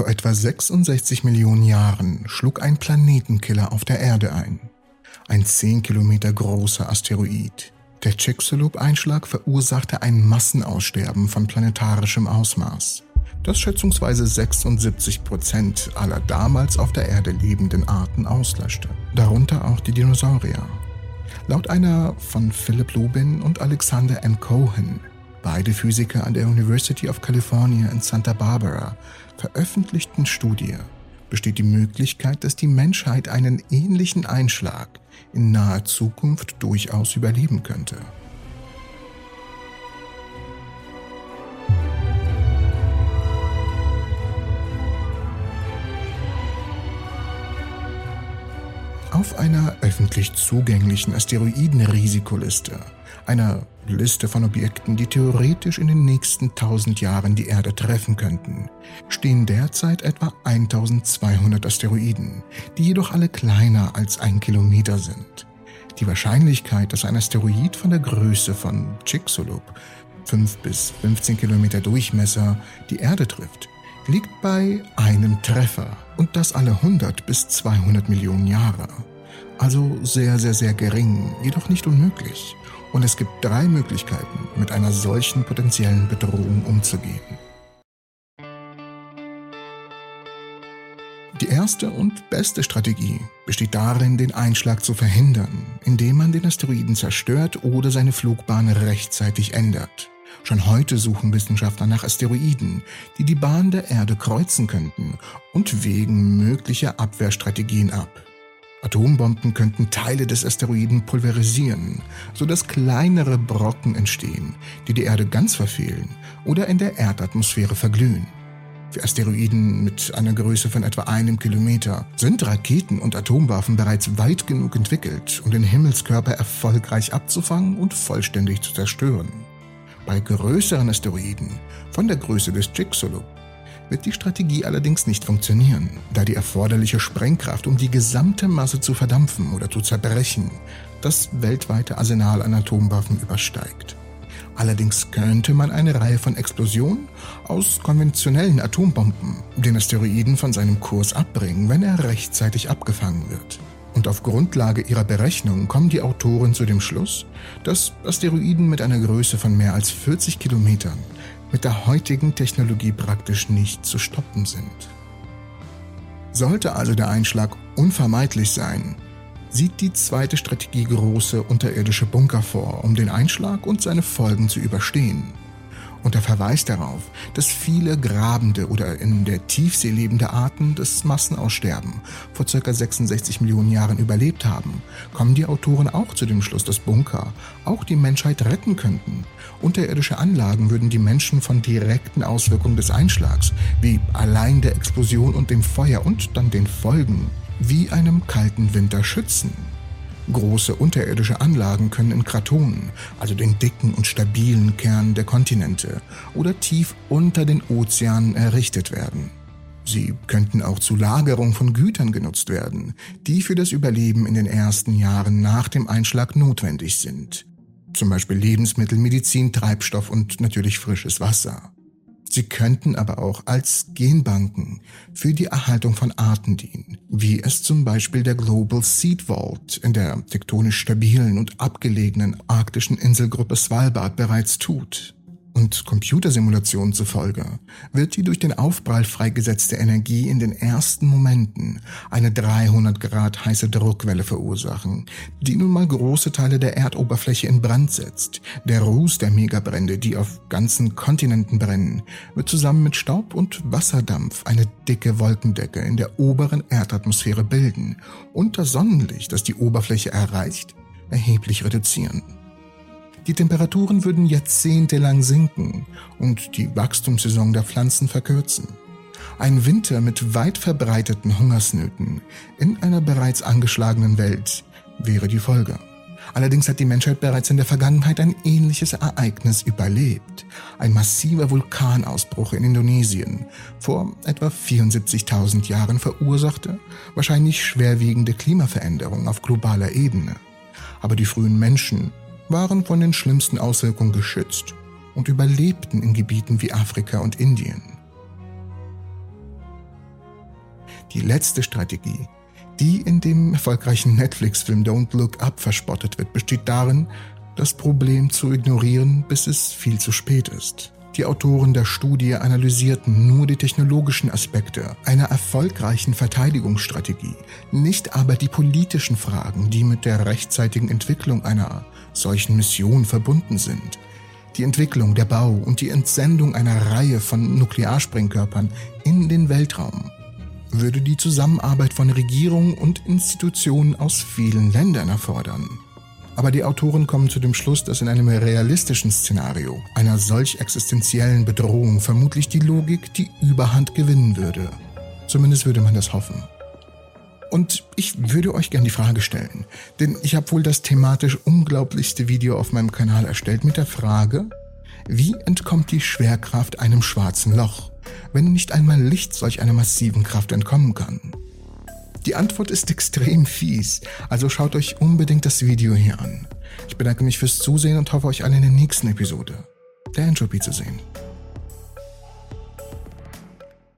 Vor etwa 66 Millionen Jahren schlug ein Planetenkiller auf der Erde ein. Ein 10 Kilometer großer Asteroid. Der Chicxulub-Einschlag verursachte ein Massenaussterben von planetarischem Ausmaß, das schätzungsweise 76 Prozent aller damals auf der Erde lebenden Arten auslöschte, darunter auch die Dinosaurier. Laut einer von Philip Lubin und Alexander M. Cohen, beide Physiker an der University of California in Santa Barbara, veröffentlichten Studie besteht die Möglichkeit, dass die Menschheit einen ähnlichen Einschlag in naher Zukunft durchaus überleben könnte. Auf einer öffentlich zugänglichen Asteroidenrisikoliste, einer Liste von Objekten, die theoretisch in den nächsten 1000 Jahren die Erde treffen könnten, stehen derzeit etwa 1200 Asteroiden, die jedoch alle kleiner als ein Kilometer sind. Die Wahrscheinlichkeit, dass ein Asteroid von der Größe von Chicxulub, 5 bis 15 Kilometer Durchmesser, die Erde trifft, liegt bei einem Treffer und das alle 100 bis 200 Millionen Jahre. Also sehr, sehr, sehr gering, jedoch nicht unmöglich. Und es gibt drei Möglichkeiten, mit einer solchen potenziellen Bedrohung umzugehen. Die erste und beste Strategie besteht darin, den Einschlag zu verhindern, indem man den Asteroiden zerstört oder seine Flugbahn rechtzeitig ändert. Schon heute suchen Wissenschaftler nach Asteroiden, die die Bahn der Erde kreuzen könnten und wägen mögliche Abwehrstrategien ab. Atombomben könnten Teile des Asteroiden pulverisieren, sodass kleinere Brocken entstehen, die die Erde ganz verfehlen oder in der Erdatmosphäre verglühen. Für Asteroiden mit einer Größe von etwa einem Kilometer sind Raketen und Atomwaffen bereits weit genug entwickelt, um den Himmelskörper erfolgreich abzufangen und vollständig zu zerstören. Bei größeren Asteroiden, von der Größe des Chicxulub, wird die Strategie allerdings nicht funktionieren, da die erforderliche Sprengkraft, um die gesamte Masse zu verdampfen oder zu zerbrechen, das weltweite Arsenal an Atomwaffen übersteigt. Allerdings könnte man eine Reihe von Explosionen aus konventionellen Atombomben den Asteroiden von seinem Kurs abbringen, wenn er rechtzeitig abgefangen wird. Und auf Grundlage ihrer Berechnungen kommen die Autoren zu dem Schluss, dass Asteroiden mit einer Größe von mehr als 40 Kilometern mit der heutigen Technologie praktisch nicht zu stoppen sind. Sollte also der Einschlag unvermeidlich sein, sieht die zweite Strategie große unterirdische Bunker vor, um den Einschlag und seine Folgen zu überstehen und er verweist darauf, dass viele grabende oder in der Tiefsee lebende Arten das Massenaussterben vor ca. 66 Millionen Jahren überlebt haben, kommen die Autoren auch zu dem Schluss, dass Bunker auch die Menschheit retten könnten. Unterirdische Anlagen würden die Menschen von direkten Auswirkungen des Einschlags, wie allein der Explosion und dem Feuer und dann den Folgen, wie einem kalten Winter schützen. Große unterirdische Anlagen können in Kratonen, also den dicken und stabilen Kern der Kontinente, oder tief unter den Ozeanen errichtet werden. Sie könnten auch zur Lagerung von Gütern genutzt werden, die für das Überleben in den ersten Jahren nach dem Einschlag notwendig sind. Zum Beispiel Lebensmittel, Medizin, Treibstoff und natürlich frisches Wasser. Sie könnten aber auch als Genbanken für die Erhaltung von Arten dienen, wie es zum Beispiel der Global Seed Vault in der tektonisch stabilen und abgelegenen arktischen Inselgruppe Svalbard bereits tut und Computersimulationen zufolge wird die durch den Aufprall freigesetzte Energie in den ersten Momenten eine 300 Grad heiße Druckwelle verursachen, die nun mal große Teile der Erdoberfläche in Brand setzt. Der Ruß der Megabrände, die auf ganzen Kontinenten brennen, wird zusammen mit Staub und Wasserdampf eine dicke Wolkendecke in der oberen Erdatmosphäre bilden und das Sonnenlicht, das die Oberfläche erreicht, erheblich reduzieren. Die Temperaturen würden jahrzehntelang sinken und die Wachstumssaison der Pflanzen verkürzen. Ein Winter mit weit verbreiteten Hungersnöten in einer bereits angeschlagenen Welt wäre die Folge. Allerdings hat die Menschheit bereits in der Vergangenheit ein ähnliches Ereignis überlebt. Ein massiver Vulkanausbruch in Indonesien vor etwa 74.000 Jahren verursachte wahrscheinlich schwerwiegende Klimaveränderungen auf globaler Ebene. Aber die frühen Menschen waren von den schlimmsten Auswirkungen geschützt und überlebten in Gebieten wie Afrika und Indien. Die letzte Strategie, die in dem erfolgreichen Netflix-Film Don't Look Up verspottet wird, besteht darin, das Problem zu ignorieren, bis es viel zu spät ist. Die Autoren der Studie analysierten nur die technologischen Aspekte einer erfolgreichen Verteidigungsstrategie, nicht aber die politischen Fragen, die mit der rechtzeitigen Entwicklung einer solchen Mission verbunden sind. Die Entwicklung, der Bau und die Entsendung einer Reihe von Nuklearsprengkörpern in den Weltraum würde die Zusammenarbeit von Regierungen und Institutionen aus vielen Ländern erfordern. Aber die Autoren kommen zu dem Schluss, dass in einem realistischen Szenario einer solch existenziellen Bedrohung vermutlich die Logik die Überhand gewinnen würde. Zumindest würde man das hoffen. Und ich würde euch gern die Frage stellen, denn ich habe wohl das thematisch unglaublichste Video auf meinem Kanal erstellt mit der Frage, wie entkommt die Schwerkraft einem schwarzen Loch, wenn nicht einmal Licht solch einer massiven Kraft entkommen kann? Die Antwort ist extrem fies, also schaut euch unbedingt das Video hier an. Ich bedanke mich fürs Zusehen und hoffe euch alle in der nächsten Episode der Entropy zu sehen.